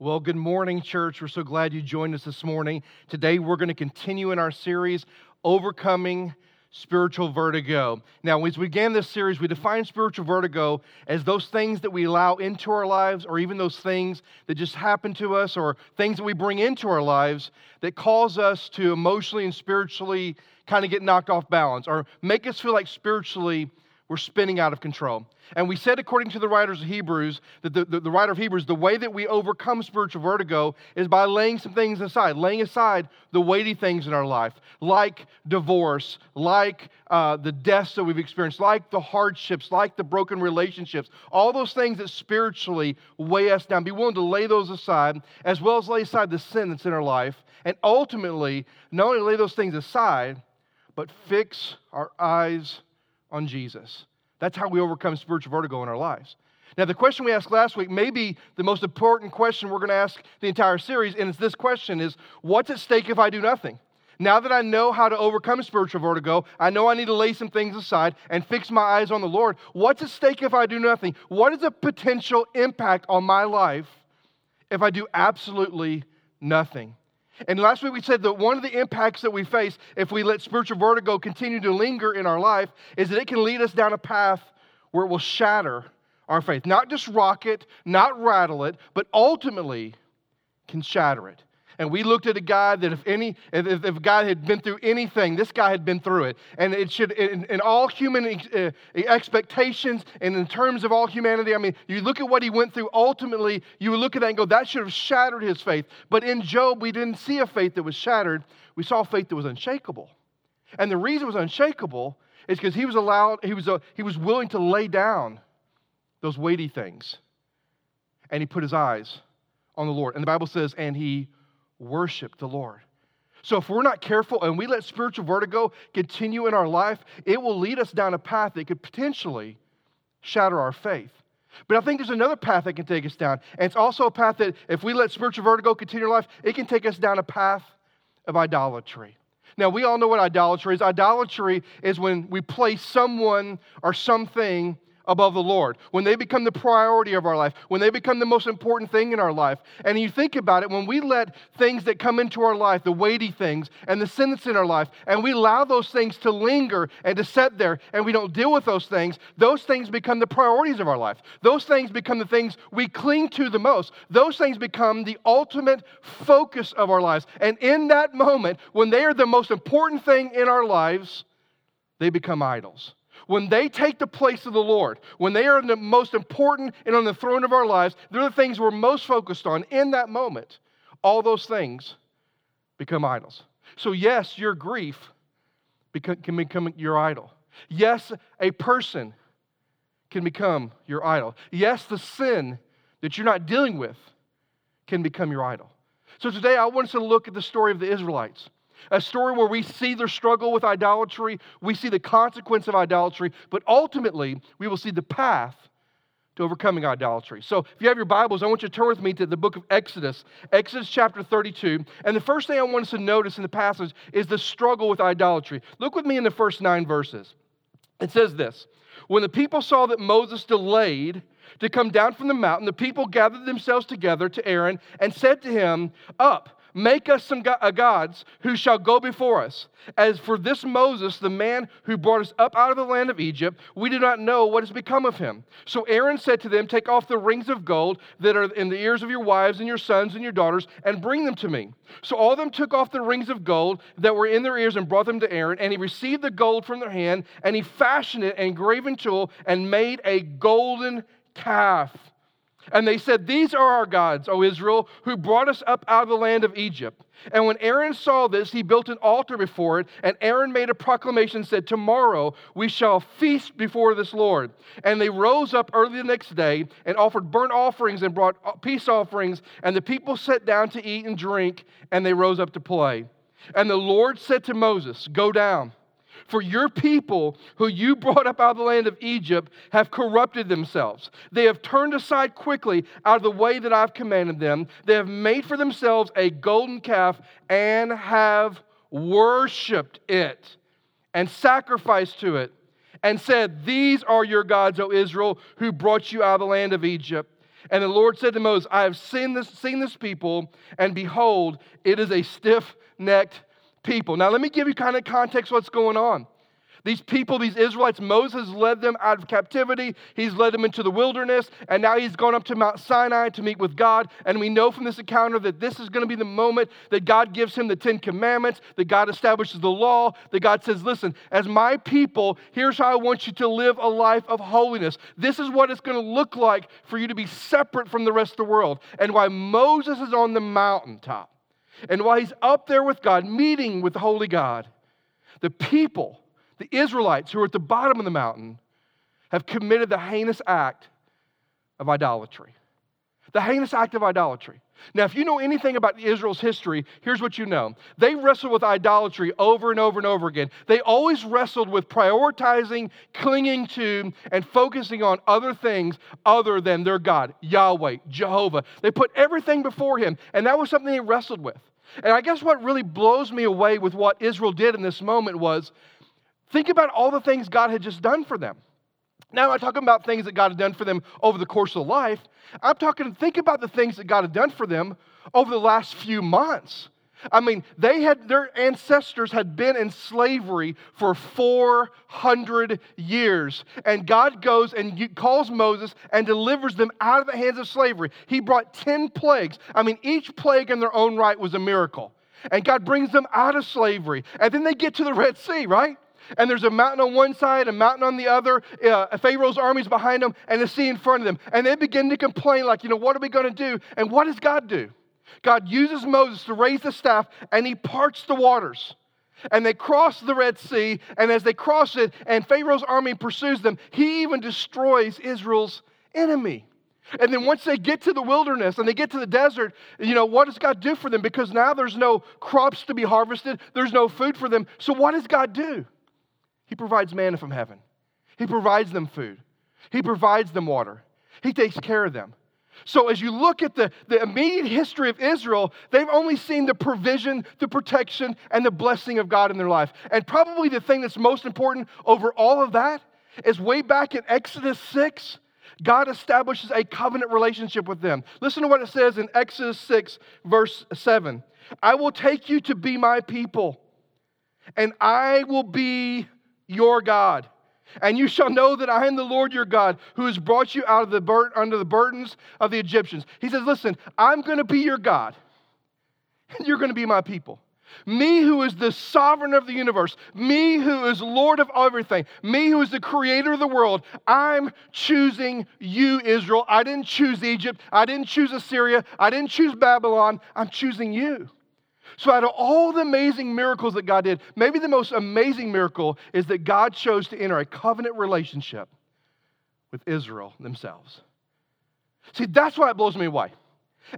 Well, good morning, church. We're so glad you joined us this morning. Today, we're going to continue in our series, Overcoming Spiritual Vertigo. Now, as we began this series, we defined spiritual vertigo as those things that we allow into our lives, or even those things that just happen to us, or things that we bring into our lives that cause us to emotionally and spiritually kind of get knocked off balance, or make us feel like spiritually we're spinning out of control. And we said, according to the writers of Hebrews, that the, the, the, writer of Hebrews, the way that we overcome spiritual vertigo is by laying some things aside, laying aside the weighty things in our life, like divorce, like uh, the deaths that we've experienced, like the hardships, like the broken relationships, all those things that spiritually weigh us down. Be willing to lay those aside, as well as lay aside the sin that's in our life, and ultimately, not only lay those things aside, but fix our eyes on Jesus. That's how we overcome spiritual vertigo in our lives. Now, the question we asked last week may be the most important question we're going to ask the entire series, and it's this question is, what's at stake if I do nothing? Now that I know how to overcome spiritual vertigo, I know I need to lay some things aside and fix my eyes on the Lord. What's at stake if I do nothing? What is the potential impact on my life if I do absolutely nothing? And last week we said that one of the impacts that we face if we let spiritual vertigo continue to linger in our life is that it can lead us down a path where it will shatter our faith. Not just rock it, not rattle it, but ultimately can shatter it. And we looked at a guy that if any, if, if guy had been through anything, this guy had been through it. And it should, in, in all human uh, expectations and in terms of all humanity, I mean, you look at what he went through, ultimately, you would look at that and go, that should have shattered his faith. But in Job, we didn't see a faith that was shattered. We saw faith that was unshakable. And the reason it was unshakable is because he was allowed, he was, a, he was willing to lay down those weighty things. And he put his eyes on the Lord. And the Bible says, and he worship the Lord. So, if we're not careful and we let spiritual vertigo continue in our life, it will lead us down a path that could potentially shatter our faith. But I think there's another path that can take us down. And it's also a path that, if we let spiritual vertigo continue in life, it can take us down a path of idolatry. Now, we all know what idolatry is. Idolatry is when we place someone or something above the Lord, when they become the priority of our life, when they become the most important thing in our life. And you think about it, when we let things that come into our life, the weighty things and the sin that's in our life, and we allow those things to linger and to set there, and we don't deal with those things, those things become the priorities of our life. Those things become the things we cling to the most. Those things become the ultimate focus of our lives. And in that moment, when they are the most important thing in our lives, they become idols when they take the place of the Lord, when they are the most important and on the throne of our lives, they're the things we're most focused on in that moment. All those things become idols. So, yes, your grief can become your idol. Yes, a person can become your idol. Yes, the sin that you're not dealing with can become your idol. So, today I want us to look at the story of the Israelites. A story where we see their struggle with idolatry, we see the consequence of idolatry, but ultimately we will see the path to overcoming idolatry. So, if you have your Bibles, I want you to turn with me to the book of Exodus, Exodus chapter 32. And the first thing I want us to notice in the passage is the struggle with idolatry. Look with me in the first nine verses. It says this When the people saw that Moses delayed, to come down from the mountain, the people gathered themselves together to Aaron and said to him, Up, Make us some uh, gods who shall go before us. As for this Moses, the man who brought us up out of the land of Egypt, we do not know what has become of him. So Aaron said to them, Take off the rings of gold that are in the ears of your wives and your sons and your daughters, and bring them to me. So all of them took off the rings of gold that were in their ears and brought them to Aaron, and he received the gold from their hand, and he fashioned it in graven tool and made a golden calf. And they said, These are our gods, O Israel, who brought us up out of the land of Egypt. And when Aaron saw this, he built an altar before it, and Aaron made a proclamation, and said, Tomorrow we shall feast before this Lord. And they rose up early the next day and offered burnt offerings and brought peace offerings, and the people sat down to eat and drink, and they rose up to play. And the Lord said to Moses, Go down for your people, who you brought up out of the land of Egypt, have corrupted themselves. They have turned aside quickly out of the way that I've commanded them. They have made for themselves a golden calf and have worshiped it and sacrificed to it and said, These are your gods, O Israel, who brought you out of the land of Egypt. And the Lord said to Moses, I have seen this, seen this people, and behold, it is a stiff necked people. Now, let me give you kind of context what's going on. These people, these Israelites, Moses led them out of captivity. He's led them into the wilderness, and now he's gone up to Mount Sinai to meet with God. And we know from this encounter that this is going to be the moment that God gives him the Ten Commandments, that God establishes the law, that God says, Listen, as my people, here's how I want you to live a life of holiness. This is what it's going to look like for you to be separate from the rest of the world. And why Moses is on the mountaintop, and while he's up there with God, meeting with the Holy God, the people the Israelites, who are at the bottom of the mountain, have committed the heinous act of idolatry. The heinous act of idolatry. Now, if you know anything about Israel's history, here's what you know. They wrestled with idolatry over and over and over again. They always wrestled with prioritizing, clinging to, and focusing on other things other than their God, Yahweh, Jehovah. They put everything before Him, and that was something they wrestled with. And I guess what really blows me away with what Israel did in this moment was Think about all the things God had just done for them. Now, I'm not talking about things that God had done for them over the course of life. I'm talking, think about the things that God had done for them over the last few months. I mean, they had their ancestors had been in slavery for 400 years. And God goes and calls Moses and delivers them out of the hands of slavery. He brought 10 plagues. I mean, each plague in their own right was a miracle. And God brings them out of slavery. And then they get to the Red Sea, right? and there's a mountain on one side, a mountain on the other. Uh, Pharaoh's armies behind them, and the sea in front of them. And they begin to complain, like, you know, what are we going to do? And what does God do? God uses Moses to raise the staff, and he parts the waters. And they cross the Red Sea, and as they cross it, and Pharaoh's army pursues them, he even destroys Israel's enemy. And then once they get to the wilderness and they get to the desert, you know, what does God do for them? Because now there's no crops to be harvested, there's no food for them. So what does God do? He provides manna from heaven. He provides them food. He provides them water. He takes care of them. So, as you look at the, the immediate history of Israel, they've only seen the provision, the protection, and the blessing of God in their life. And probably the thing that's most important over all of that is way back in Exodus 6, God establishes a covenant relationship with them. Listen to what it says in Exodus 6, verse 7 I will take you to be my people, and I will be your God. And you shall know that I am the Lord your God who has brought you out of the bur- under the burdens of the Egyptians. He says, Listen, I'm going to be your God, and you're going to be my people. Me, who is the sovereign of the universe, me, who is Lord of everything, me, who is the creator of the world, I'm choosing you, Israel. I didn't choose Egypt. I didn't choose Assyria. I didn't choose Babylon. I'm choosing you. So, out of all the amazing miracles that God did, maybe the most amazing miracle is that God chose to enter a covenant relationship with Israel themselves. See, that's why it blows me away.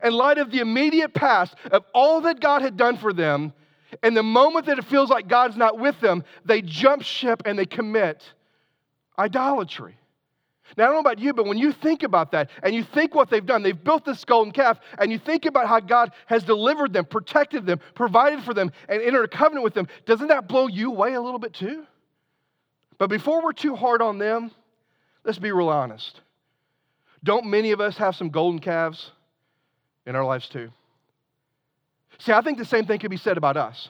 In light of the immediate past of all that God had done for them, and the moment that it feels like God's not with them, they jump ship and they commit idolatry. Now, I don't know about you, but when you think about that and you think what they've done, they've built this golden calf, and you think about how God has delivered them, protected them, provided for them, and entered a covenant with them, doesn't that blow you away a little bit too? But before we're too hard on them, let's be real honest. Don't many of us have some golden calves in our lives too? See, I think the same thing could be said about us.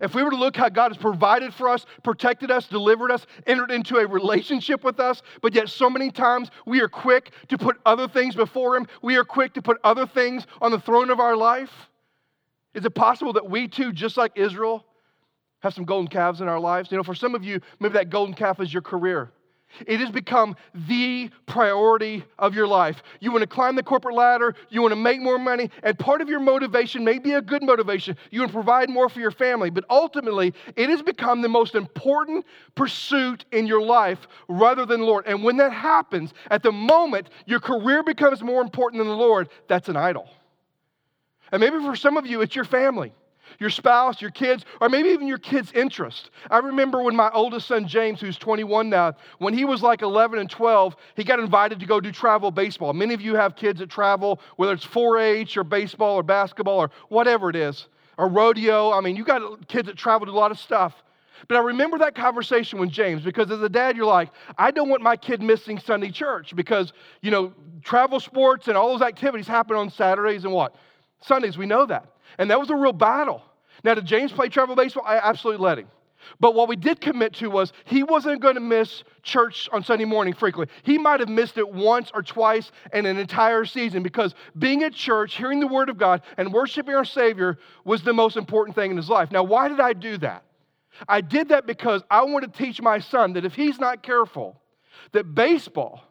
If we were to look how God has provided for us, protected us, delivered us, entered into a relationship with us, but yet so many times we are quick to put other things before Him, we are quick to put other things on the throne of our life. Is it possible that we too, just like Israel, have some golden calves in our lives? You know, for some of you, maybe that golden calf is your career. It has become the priority of your life. You want to climb the corporate ladder, you want to make more money, and part of your motivation may be a good motivation. You want to provide more for your family, but ultimately, it has become the most important pursuit in your life rather than Lord. And when that happens, at the moment your career becomes more important than the Lord, that's an idol. And maybe for some of you, it's your family your spouse, your kids, or maybe even your kids' interest. I remember when my oldest son, James, who's 21 now, when he was like 11 and 12, he got invited to go do travel baseball. Many of you have kids that travel, whether it's 4 H or baseball or basketball or whatever it is, or rodeo. I mean, you got kids that travel to a lot of stuff. But I remember that conversation with James because as a dad, you're like, I don't want my kid missing Sunday church because, you know, travel sports and all those activities happen on Saturdays and what? Sundays, we know that. And that was a real battle. Now, did James play travel baseball? I absolutely let him. But what we did commit to was he wasn't going to miss church on Sunday morning frequently. He might have missed it once or twice in an entire season because being at church, hearing the word of God, and worshiping our Savior was the most important thing in his life. Now, why did I do that? I did that because I want to teach my son that if he's not careful, that baseball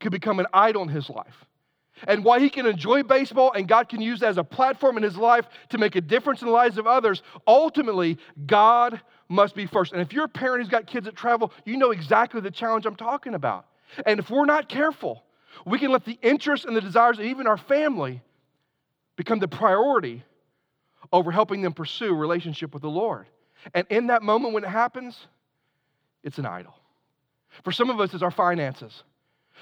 could become an idol in his life. And why he can enjoy baseball and God can use as a platform in his life to make a difference in the lives of others, ultimately, God must be first. And if you're a parent who's got kids that travel, you know exactly the challenge I'm talking about. And if we're not careful, we can let the interests and the desires of even our family become the priority over helping them pursue a relationship with the Lord. And in that moment when it happens, it's an idol. For some of us, it's our finances.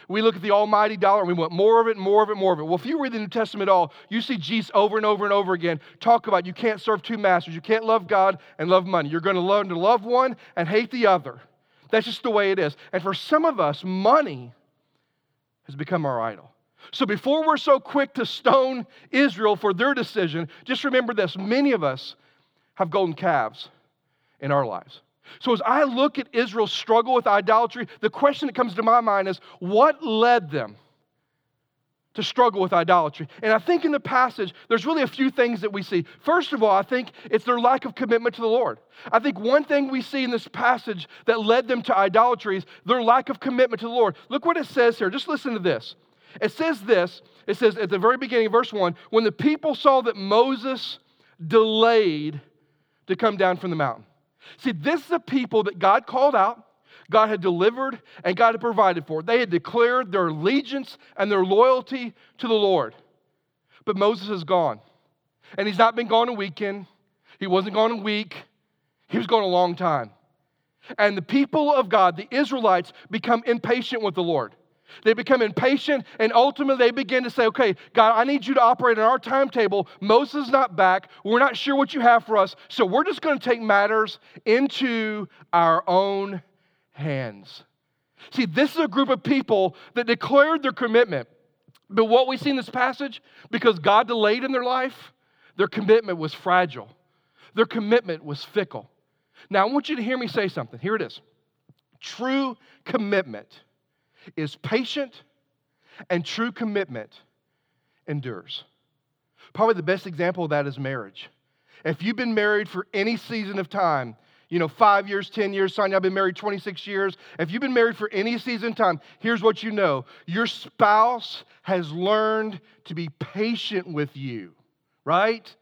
We look at the almighty dollar and we want more of it, more of it, more of it. Well, if you read the New Testament at all, you see Jesus over and over and over again talk about you can't serve two masters. You can't love God and love money. You're going to learn to love one and hate the other. That's just the way it is. And for some of us, money has become our idol. So before we're so quick to stone Israel for their decision, just remember this many of us have golden calves in our lives. So, as I look at Israel's struggle with idolatry, the question that comes to my mind is what led them to struggle with idolatry? And I think in the passage, there's really a few things that we see. First of all, I think it's their lack of commitment to the Lord. I think one thing we see in this passage that led them to idolatry is their lack of commitment to the Lord. Look what it says here. Just listen to this. It says this it says at the very beginning, verse 1 when the people saw that Moses delayed to come down from the mountain. See, this is a people that God called out, God had delivered, and God had provided for. They had declared their allegiance and their loyalty to the Lord. But Moses is gone. And he's not been gone a weekend, he wasn't gone a week, he was gone a long time. And the people of God, the Israelites, become impatient with the Lord. They become impatient and ultimately they begin to say, okay, God, I need you to operate on our timetable. Moses is not back. We're not sure what you have for us. So we're just going to take matters into our own hands. See, this is a group of people that declared their commitment. But what we see in this passage, because God delayed in their life, their commitment was fragile. Their commitment was fickle. Now, I want you to hear me say something. Here it is. True commitment is patient and true commitment endures. Probably the best example of that is marriage. If you've been married for any season of time, you know, five years, 10 years, Sonia, I've been married 26 years. If you've been married for any season of time, here's what you know your spouse has learned to be patient with you, right?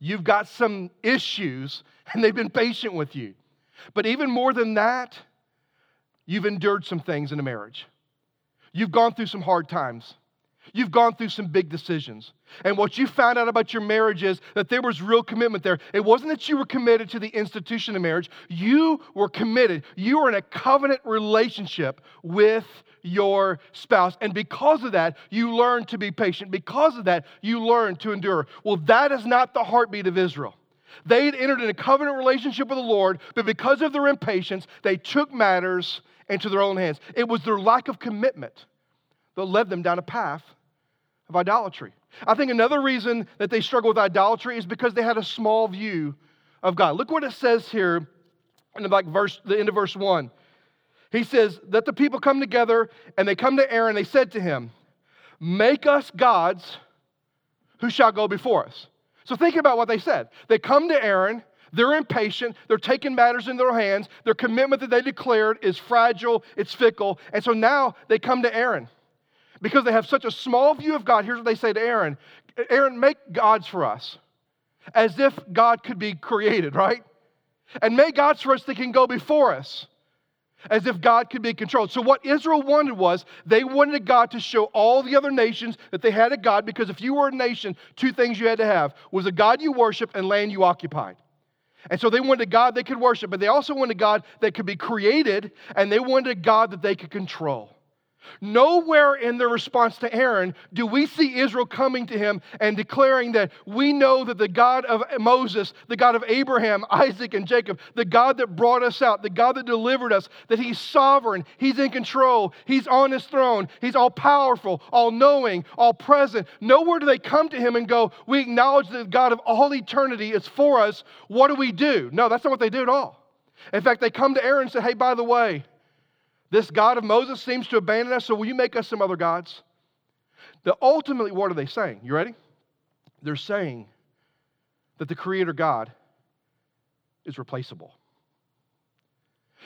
You've got some issues and they've been patient with you. But even more than that, you've endured some things in a marriage. You've gone through some hard times. You've gone through some big decisions. And what you found out about your marriage is that there was real commitment there. It wasn't that you were committed to the institution of marriage, you were committed. You were in a covenant relationship with your spouse. And because of that, you learned to be patient. Because of that, you learned to endure. Well, that is not the heartbeat of Israel. They had entered in a covenant relationship with the Lord, but because of their impatience, they took matters into their own hands. It was their lack of commitment that led them down a path of idolatry. I think another reason that they struggle with idolatry is because they had a small view of God. Look what it says here in the, like verse, the end of verse 1. He says that the people come together and they come to Aaron. They said to him, Make us gods who shall go before us. So think about what they said. They come to Aaron they're impatient. They're taking matters in their hands. Their commitment that they declared is fragile, it's fickle. And so now they come to Aaron. Because they have such a small view of God, here's what they say to Aaron Aaron, make gods for us, as if God could be created, right? And make gods for us that can go before us, as if God could be controlled. So, what Israel wanted was they wanted God to show all the other nations that they had a God, because if you were a nation, two things you had to have was a God you worship and land you occupied. And so they wanted a God they could worship, but they also wanted a God that could be created, and they wanted a God that they could control. Nowhere in their response to Aaron do we see Israel coming to him and declaring that we know that the God of Moses, the God of Abraham, Isaac, and Jacob, the God that brought us out, the God that delivered us, that he's sovereign, he's in control, he's on his throne, he's all powerful, all knowing, all present. Nowhere do they come to him and go, We acknowledge that the God of all eternity is for us. What do we do? No, that's not what they do at all. In fact, they come to Aaron and say, Hey, by the way, this God of Moses seems to abandon us, so will you make us some other gods? The ultimately, what are they saying? You ready? They're saying that the Creator God is replaceable.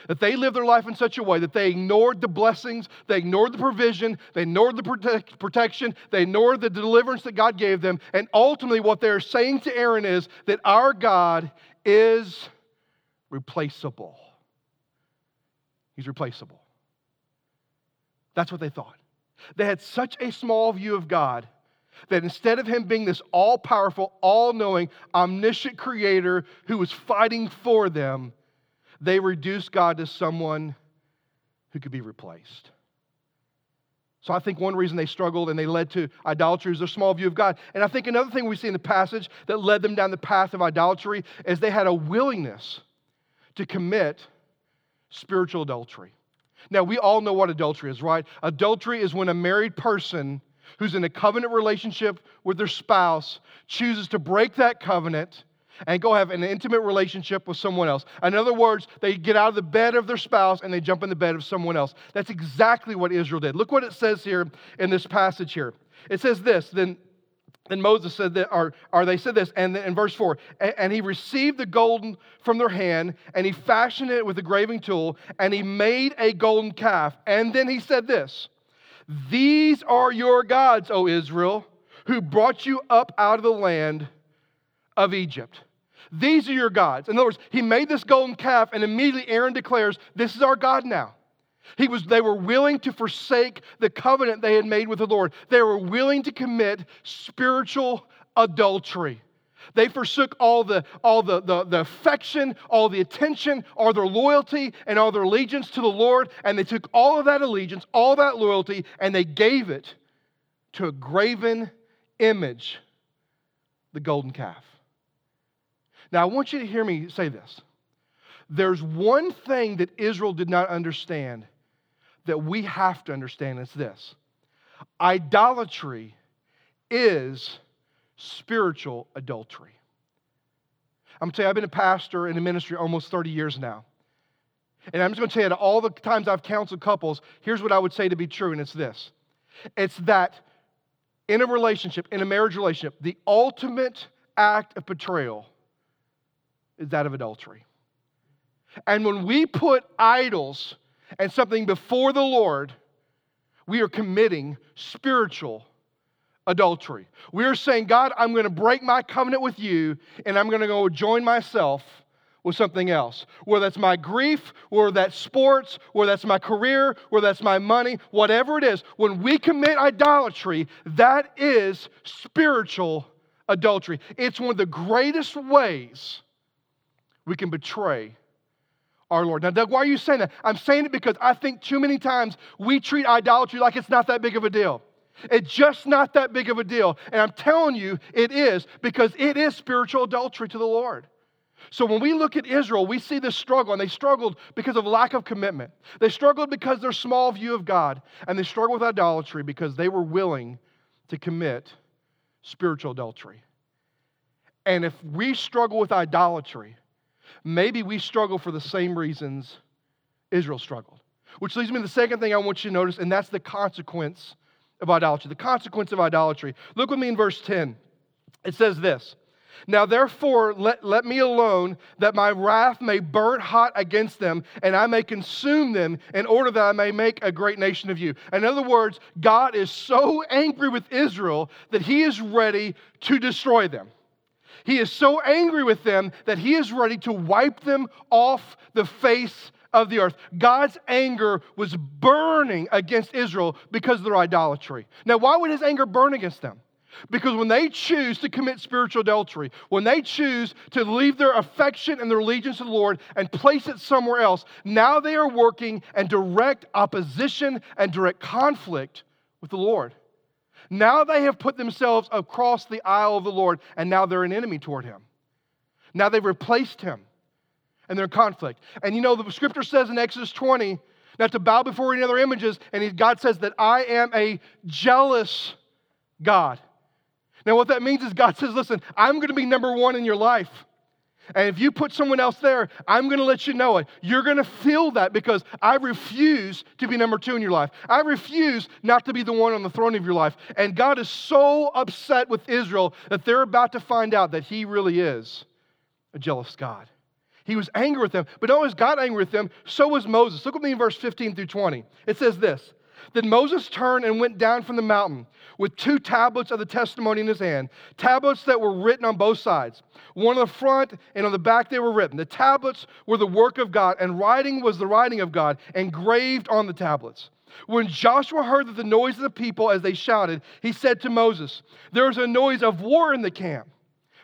That they lived their life in such a way that they ignored the blessings, they ignored the provision, they ignored the protect, protection, they ignored the deliverance that God gave them. And ultimately, what they're saying to Aaron is that our God is replaceable. He's replaceable. That's what they thought. They had such a small view of God that instead of him being this all powerful, all knowing, omniscient creator who was fighting for them, they reduced God to someone who could be replaced. So I think one reason they struggled and they led to idolatry is their small view of God. And I think another thing we see in the passage that led them down the path of idolatry is they had a willingness to commit spiritual adultery. Now, we all know what adultery is, right? Adultery is when a married person who's in a covenant relationship with their spouse chooses to break that covenant and go have an intimate relationship with someone else. In other words, they get out of the bed of their spouse and they jump in the bed of someone else. That's exactly what Israel did. Look what it says here in this passage here. It says this, then then Moses said that, or, or they said this, and in verse 4, and, and he received the golden from their hand, and he fashioned it with a graving tool, and he made a golden calf. And then he said this These are your gods, O Israel, who brought you up out of the land of Egypt. These are your gods. In other words, he made this golden calf, and immediately Aaron declares, This is our God now. He was, they were willing to forsake the covenant they had made with the Lord. They were willing to commit spiritual adultery. They forsook all the, all the, the, the affection, all the attention, all their loyalty, and all their allegiance to the Lord, and they took all of that allegiance, all that loyalty, and they gave it to a graven image, the golden calf. Now, I want you to hear me say this. There's one thing that Israel did not understand that we have to understand is this idolatry is spiritual adultery. I'm gonna tell you, I've been a pastor in a ministry almost 30 years now. And I'm just gonna tell you that all the times I've counseled couples, here's what I would say to be true, and it's this it's that in a relationship, in a marriage relationship, the ultimate act of betrayal is that of adultery. And when we put idols and something before the Lord, we are committing spiritual adultery. We are saying, God, I'm going to break my covenant with you and I'm going to go join myself with something else. Whether that's my grief, whether that's sports, whether that's my career, whether that's my money, whatever it is, when we commit idolatry, that is spiritual adultery. It's one of the greatest ways we can betray our Lord. Now, Doug, why are you saying that? I'm saying it because I think too many times we treat idolatry like it's not that big of a deal. It's just not that big of a deal. And I'm telling you, it is because it is spiritual adultery to the Lord. So when we look at Israel, we see this struggle, and they struggled because of lack of commitment. They struggled because their small view of God, and they struggled with idolatry because they were willing to commit spiritual adultery. And if we struggle with idolatry, maybe we struggle for the same reasons Israel struggled. Which leads me to the second thing I want you to notice, and that's the consequence of idolatry. The consequence of idolatry. Look with me in verse 10. It says this Now therefore, let, let me alone, that my wrath may burn hot against them, and I may consume them, in order that I may make a great nation of you. In other words, God is so angry with Israel that he is ready to destroy them. He is so angry with them that he is ready to wipe them off the face of the earth. God's anger was burning against Israel because of their idolatry. Now, why would his anger burn against them? Because when they choose to commit spiritual adultery, when they choose to leave their affection and their allegiance to the Lord and place it somewhere else, now they are working in direct opposition and direct conflict with the Lord. Now they have put themselves across the aisle of the Lord, and now they're an enemy toward him. Now they've replaced him, and they're in conflict. And you know, the scripture says in Exodus 20 not to bow before any other images, and God says that I am a jealous God. Now, what that means is God says, listen, I'm going to be number one in your life. And if you put someone else there, I'm going to let you know it. You're going to feel that because I refuse to be number two in your life. I refuse not to be the one on the throne of your life. And God is so upset with Israel that they're about to find out that He really is a jealous God. He was angry with them, but oh, not only was God angry with them, so was Moses. Look with me in verse 15 through 20. It says this then Moses turned and went down from the mountain with two tablets of the testimony in his hand, tablets that were written on both sides. One on the front and on the back they were written. The tablets were the work of God, and writing was the writing of God, engraved on the tablets. When Joshua heard that the noise of the people as they shouted, he said to Moses, There is a noise of war in the camp.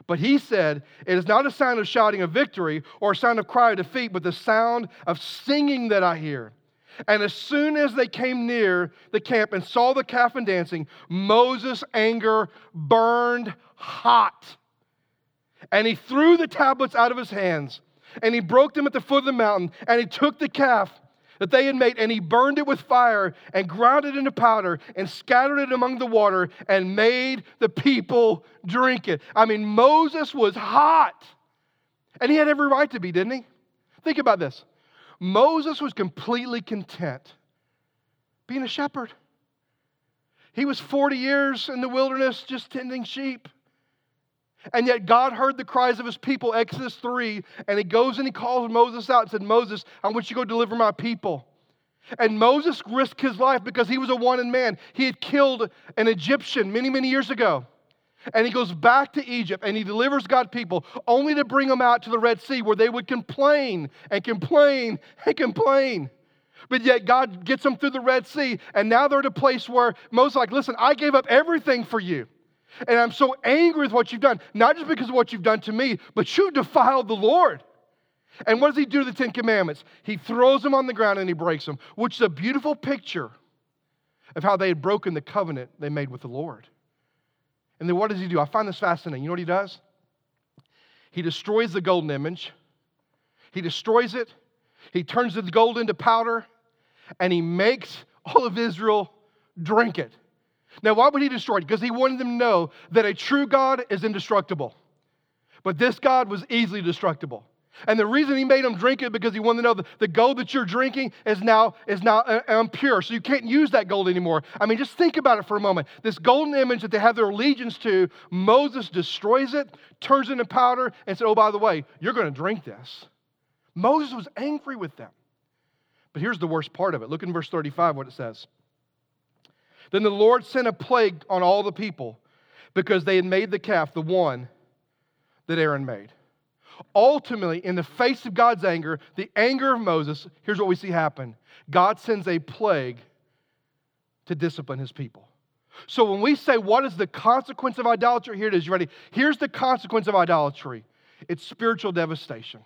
But he said, It is not a sound of shouting of victory or a sound of cry of defeat, but the sound of singing that I hear. And as soon as they came near the camp and saw the calf and dancing, Moses' anger burned hot. And he threw the tablets out of his hands, and he broke them at the foot of the mountain, and he took the calf that they had made, and he burned it with fire, and ground it into powder, and scattered it among the water, and made the people drink it. I mean, Moses was hot. And he had every right to be, didn't he? Think about this. Moses was completely content being a shepherd. He was 40 years in the wilderness just tending sheep. And yet God heard the cries of his people, Exodus 3, and he goes and he calls Moses out and said, Moses, I want you to go deliver my people. And Moses risked his life because he was a wanted man. He had killed an Egyptian many, many years ago. And he goes back to Egypt and he delivers God's people only to bring them out to the Red Sea where they would complain and complain and complain. But yet God gets them through the Red Sea and now they're at a place where Moses like, listen, I gave up everything for you. And I'm so angry with what you've done, not just because of what you've done to me, but you've defiled the Lord. And what does he do to the Ten Commandments? He throws them on the ground and he breaks them, which is a beautiful picture of how they had broken the covenant they made with the Lord. And then what does he do? I find this fascinating. You know what he does? He destroys the golden image, he destroys it, he turns the gold into powder, and he makes all of Israel drink it. Now, why would he destroy it? Because he wanted them to know that a true God is indestructible. But this God was easily destructible. And the reason he made them drink it because he wanted to know the, the gold that you're drinking is now is now uh, impure. So you can't use that gold anymore. I mean, just think about it for a moment. This golden image that they have their allegiance to, Moses destroys it, turns it into powder, and said, Oh, by the way, you're going to drink this. Moses was angry with them. But here's the worst part of it. Look in verse 35 what it says. Then the Lord sent a plague on all the people because they had made the calf, the one that Aaron made. Ultimately, in the face of God's anger, the anger of Moses, here's what we see happen God sends a plague to discipline his people. So when we say, What is the consequence of idolatry? Here it is. You ready? Here's the consequence of idolatry it's spiritual devastation.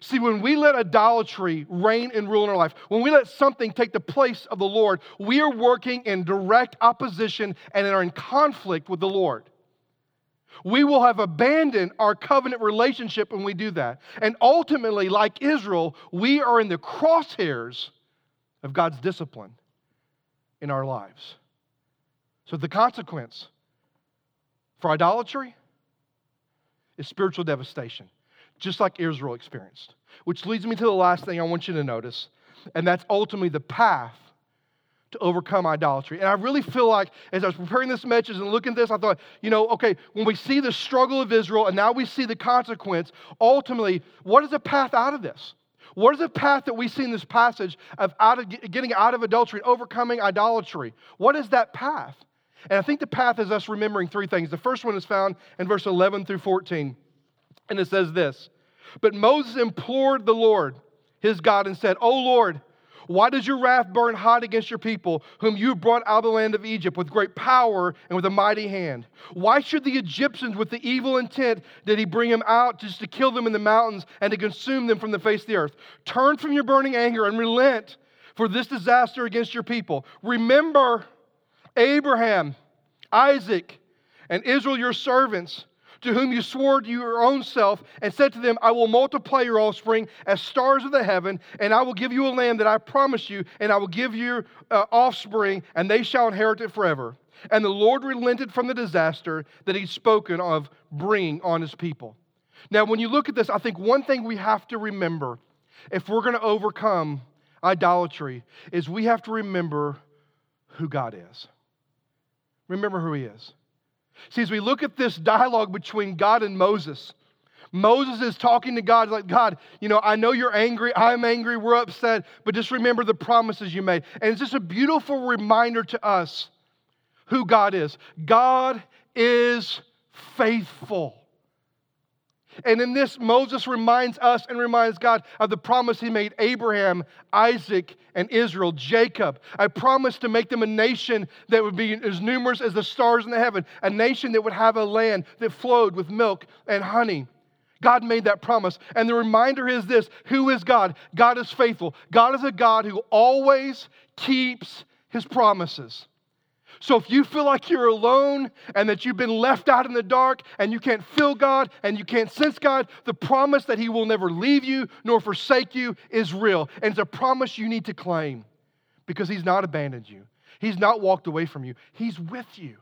See, when we let idolatry reign and rule in our life, when we let something take the place of the Lord, we are working in direct opposition and are in conflict with the Lord. We will have abandoned our covenant relationship when we do that. And ultimately, like Israel, we are in the crosshairs of God's discipline in our lives. So the consequence for idolatry is spiritual devastation, just like Israel experienced. Which leads me to the last thing I want you to notice, and that's ultimately the path to overcome idolatry. And I really feel like as I was preparing this message and looking at this, I thought, you know, okay, when we see the struggle of Israel and now we see the consequence, ultimately, what is the path out of this? What is the path that we see in this passage of, out of getting out of adultery, overcoming idolatry? What is that path? And I think the path is us remembering three things. The first one is found in verse 11 through 14. And it says this But Moses implored the Lord, his God, and said, O Lord, Why does your wrath burn hot against your people, whom you brought out of the land of Egypt with great power and with a mighty hand? Why should the Egyptians, with the evil intent, did he bring them out just to kill them in the mountains and to consume them from the face of the earth? Turn from your burning anger and relent for this disaster against your people. Remember Abraham, Isaac, and Israel, your servants to whom you swore to your own self, and said to them, I will multiply your offspring as stars of the heaven, and I will give you a land that I promised you, and I will give you uh, offspring, and they shall inherit it forever. And the Lord relented from the disaster that he'd spoken of bringing on his people. Now, when you look at this, I think one thing we have to remember if we're going to overcome idolatry is we have to remember who God is. Remember who he is. See, as we look at this dialogue between God and Moses, Moses is talking to God like, God, you know, I know you're angry. I'm angry. We're upset. But just remember the promises you made. And it's just a beautiful reminder to us who God is. God is faithful. And in this, Moses reminds us and reminds God of the promise he made Abraham, Isaac, and Israel, Jacob. I promised to make them a nation that would be as numerous as the stars in the heaven, a nation that would have a land that flowed with milk and honey. God made that promise. And the reminder is this who is God? God is faithful. God is a God who always keeps his promises. So if you feel like you're alone and that you've been left out in the dark and you can't feel God and you can't sense God, the promise that He will never leave you nor forsake you is real. And it's a promise you need to claim because He's not abandoned you, He's not walked away from you, He's with you.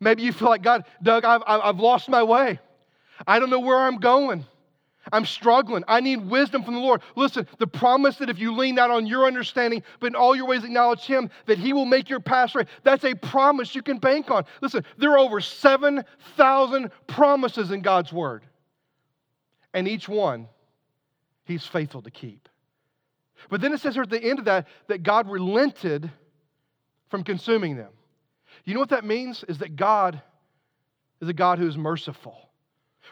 Maybe you feel like, God, Doug, I've, I've lost my way. I don't know where I'm going. I'm struggling. I need wisdom from the Lord. Listen, the promise that if you lean not on your understanding, but in all your ways acknowledge Him, that He will make your path straight. That's a promise you can bank on. Listen, there are over 7,000 promises in God's Word. And each one, He's faithful to keep. But then it says here at the end of that, that God relented from consuming them. You know what that means? Is that God is a God who is merciful.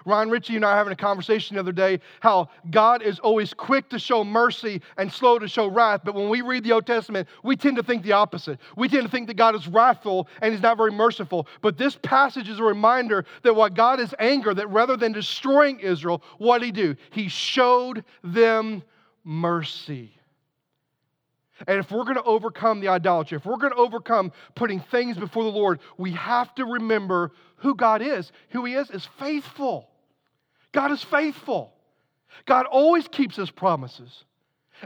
Ryan Ritchie and I were having a conversation the other day how God is always quick to show mercy and slow to show wrath. But when we read the Old Testament, we tend to think the opposite. We tend to think that God is wrathful and He's not very merciful. But this passage is a reminder that what God is anger, that rather than destroying Israel, what did He do? He showed them mercy. And if we're going to overcome the idolatry, if we're going to overcome putting things before the Lord, we have to remember who God is. Who He is is faithful. God is faithful. God always keeps His promises.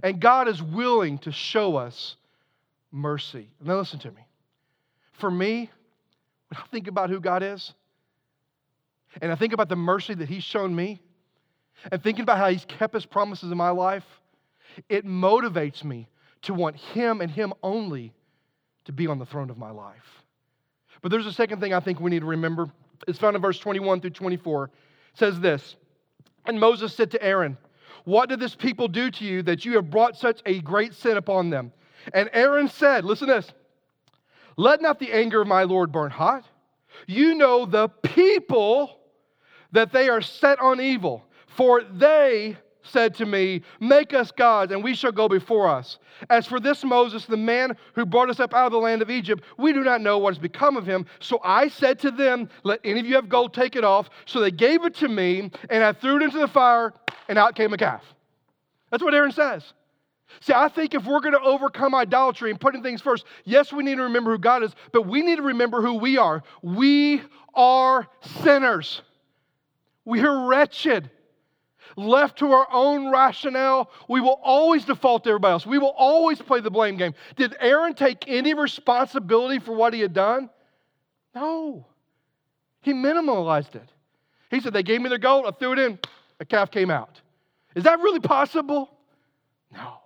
And God is willing to show us mercy. Now, listen to me. For me, when I think about who God is, and I think about the mercy that He's shown me, and thinking about how He's kept His promises in my life, it motivates me to want Him and Him only to be on the throne of my life. But there's a second thing I think we need to remember. It's found in verse 21 through 24. It says this And Moses said to Aaron, What did this people do to you that you have brought such a great sin upon them? And Aaron said, Listen to this Let not the anger of my Lord burn hot. You know the people that they are set on evil, for they said to me, Make us gods, and we shall go before us. As for this Moses, the man who brought us up out of the land of Egypt, we do not know what has become of him. So I said to them, Let any of you have gold, take it off. So they gave it to me, and I threw it into the fire, and out came a calf. That's what Aaron says. See, I think if we're going to overcome idolatry and putting things first, yes, we need to remember who God is, but we need to remember who we are. We are sinners. We are wretched left to our own rationale, we will always default to everybody else. We will always play the blame game. Did Aaron take any responsibility for what he had done? No. He minimalized it. He said, They gave me their gold, I threw it in, a calf came out. Is that really possible? No.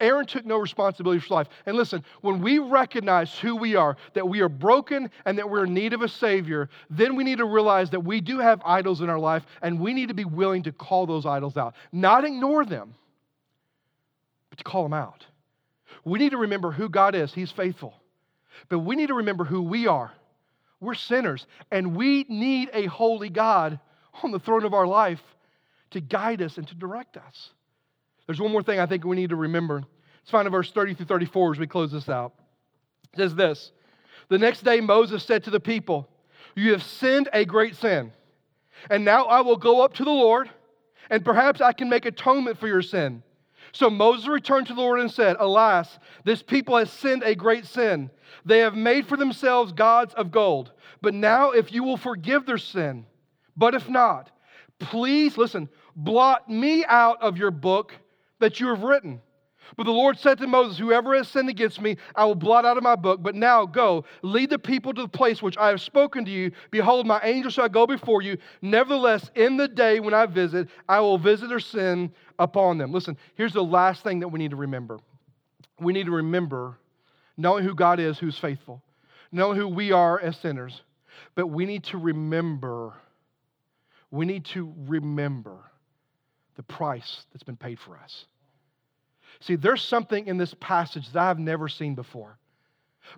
Aaron took no responsibility for life. And listen, when we recognize who we are, that we are broken and that we're in need of a Savior, then we need to realize that we do have idols in our life and we need to be willing to call those idols out. Not ignore them, but to call them out. We need to remember who God is, He's faithful. But we need to remember who we are. We're sinners, and we need a holy God on the throne of our life to guide us and to direct us. There's one more thing I think we need to remember. Let's find in verse 30 through 34 as we close this out. It says this The next day Moses said to the people, You have sinned a great sin. And now I will go up to the Lord, and perhaps I can make atonement for your sin. So Moses returned to the Lord and said, Alas, this people has sinned a great sin. They have made for themselves gods of gold. But now, if you will forgive their sin, but if not, please, listen, blot me out of your book that you have written. But the Lord said to Moses, Whoever has sinned against me, I will blot out of my book. But now go, lead the people to the place which I have spoken to you. Behold, my angel shall go before you. Nevertheless, in the day when I visit, I will visit their sin upon them. Listen, here's the last thing that we need to remember. We need to remember knowing who God is, who's faithful, knowing who we are as sinners. But we need to remember, we need to remember the price that's been paid for us. See, there's something in this passage that I've never seen before.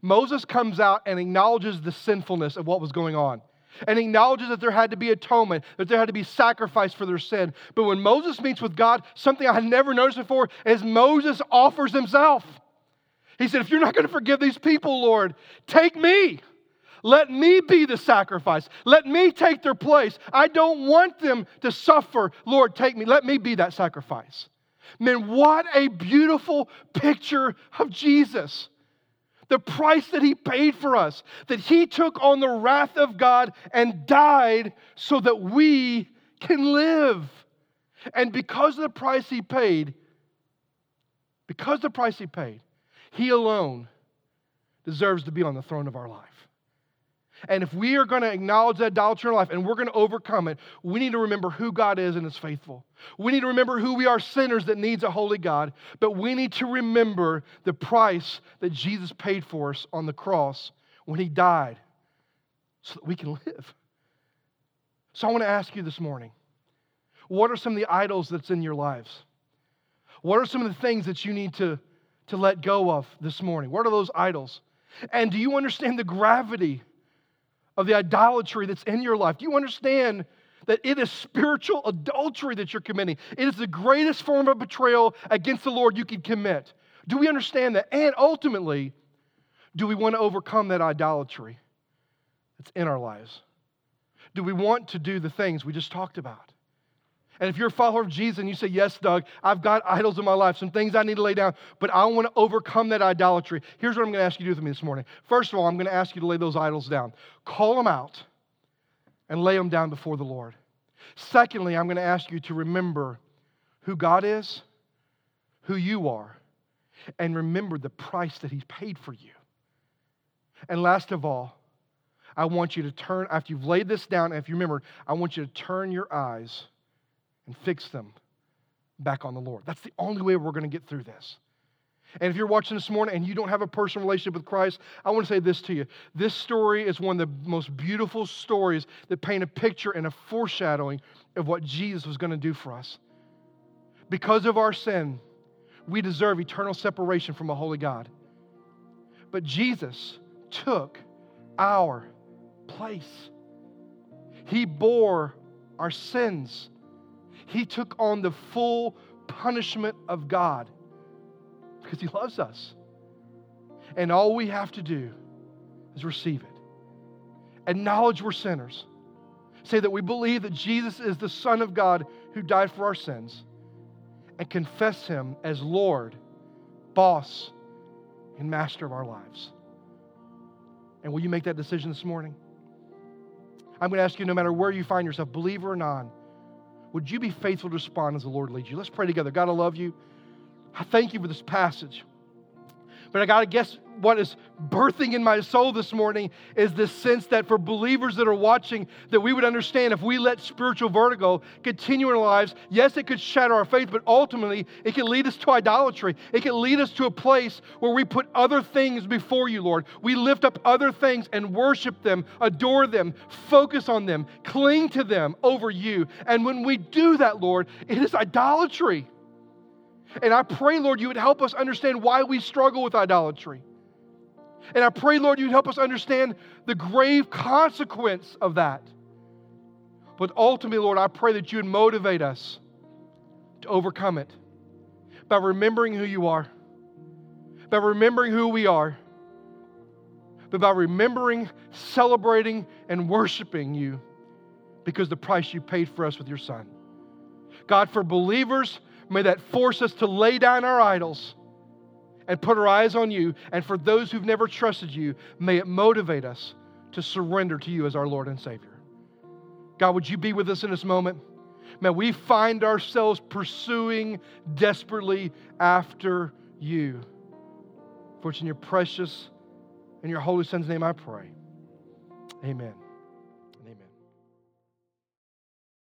Moses comes out and acknowledges the sinfulness of what was going on and acknowledges that there had to be atonement, that there had to be sacrifice for their sin. But when Moses meets with God, something I had never noticed before is Moses offers himself. He said, If you're not going to forgive these people, Lord, take me. Let me be the sacrifice. Let me take their place. I don't want them to suffer. Lord, take me. Let me be that sacrifice. Man, what a beautiful picture of Jesus. The price that he paid for us, that he took on the wrath of God and died so that we can live. And because of the price he paid, because of the price he paid, he alone deserves to be on the throne of our life. And if we are going to acknowledge that idolatry in our life and we're going to overcome it, we need to remember who God is and is faithful. We need to remember who we are sinners that needs a holy God, but we need to remember the price that Jesus paid for us on the cross when he died so that we can live. So I want to ask you this morning, what are some of the idols that's in your lives? What are some of the things that you need to, to let go of this morning? What are those idols? And do you understand the gravity of the idolatry that's in your life. Do you understand that it is spiritual adultery that you're committing? It is the greatest form of betrayal against the Lord you can commit. Do we understand that? And ultimately, do we want to overcome that idolatry that's in our lives? Do we want to do the things we just talked about? And if you're a follower of Jesus and you say, Yes, Doug, I've got idols in my life, some things I need to lay down, but I want to overcome that idolatry, here's what I'm going to ask you to do with me this morning. First of all, I'm going to ask you to lay those idols down. Call them out and lay them down before the Lord. Secondly, I'm going to ask you to remember who God is, who you are, and remember the price that He paid for you. And last of all, I want you to turn, after you've laid this down, and if you remember, I want you to turn your eyes and fix them back on the Lord. That's the only way we're going to get through this. And if you're watching this morning and you don't have a personal relationship with Christ, I want to say this to you. This story is one of the most beautiful stories that paint a picture and a foreshadowing of what Jesus was going to do for us. Because of our sin, we deserve eternal separation from a holy God. But Jesus took our place, He bore our sins he took on the full punishment of God because He loves us. And all we have to do is receive it. Acknowledge we're sinners. Say that we believe that Jesus is the Son of God who died for our sins. And confess Him as Lord, boss, and master of our lives. And will you make that decision this morning? I'm going to ask you no matter where you find yourself, believer or non, would you be faithful to respond as the Lord leads you? Let's pray together. God, I love you. I thank you for this passage. But I got to guess what is birthing in my soul this morning is this sense that for believers that are watching, that we would understand if we let spiritual vertigo continue in our lives, yes, it could shatter our faith, but ultimately it can lead us to idolatry. It can lead us to a place where we put other things before you, Lord. We lift up other things and worship them, adore them, focus on them, cling to them over you. And when we do that, Lord, it is idolatry. And I pray, Lord, you would help us understand why we struggle with idolatry. And I pray, Lord, you'd help us understand the grave consequence of that. But ultimately, Lord, I pray that you would motivate us to overcome it by remembering who you are, by remembering who we are, but by remembering, celebrating, and worshiping you because the price you paid for us with your Son. God, for believers, may that force us to lay down our idols and put our eyes on you. And for those who've never trusted you, may it motivate us to surrender to you as our Lord and Savior. God, would you be with us in this moment? May we find ourselves pursuing desperately after you. For it's in your precious and your holy son's name I pray. Amen.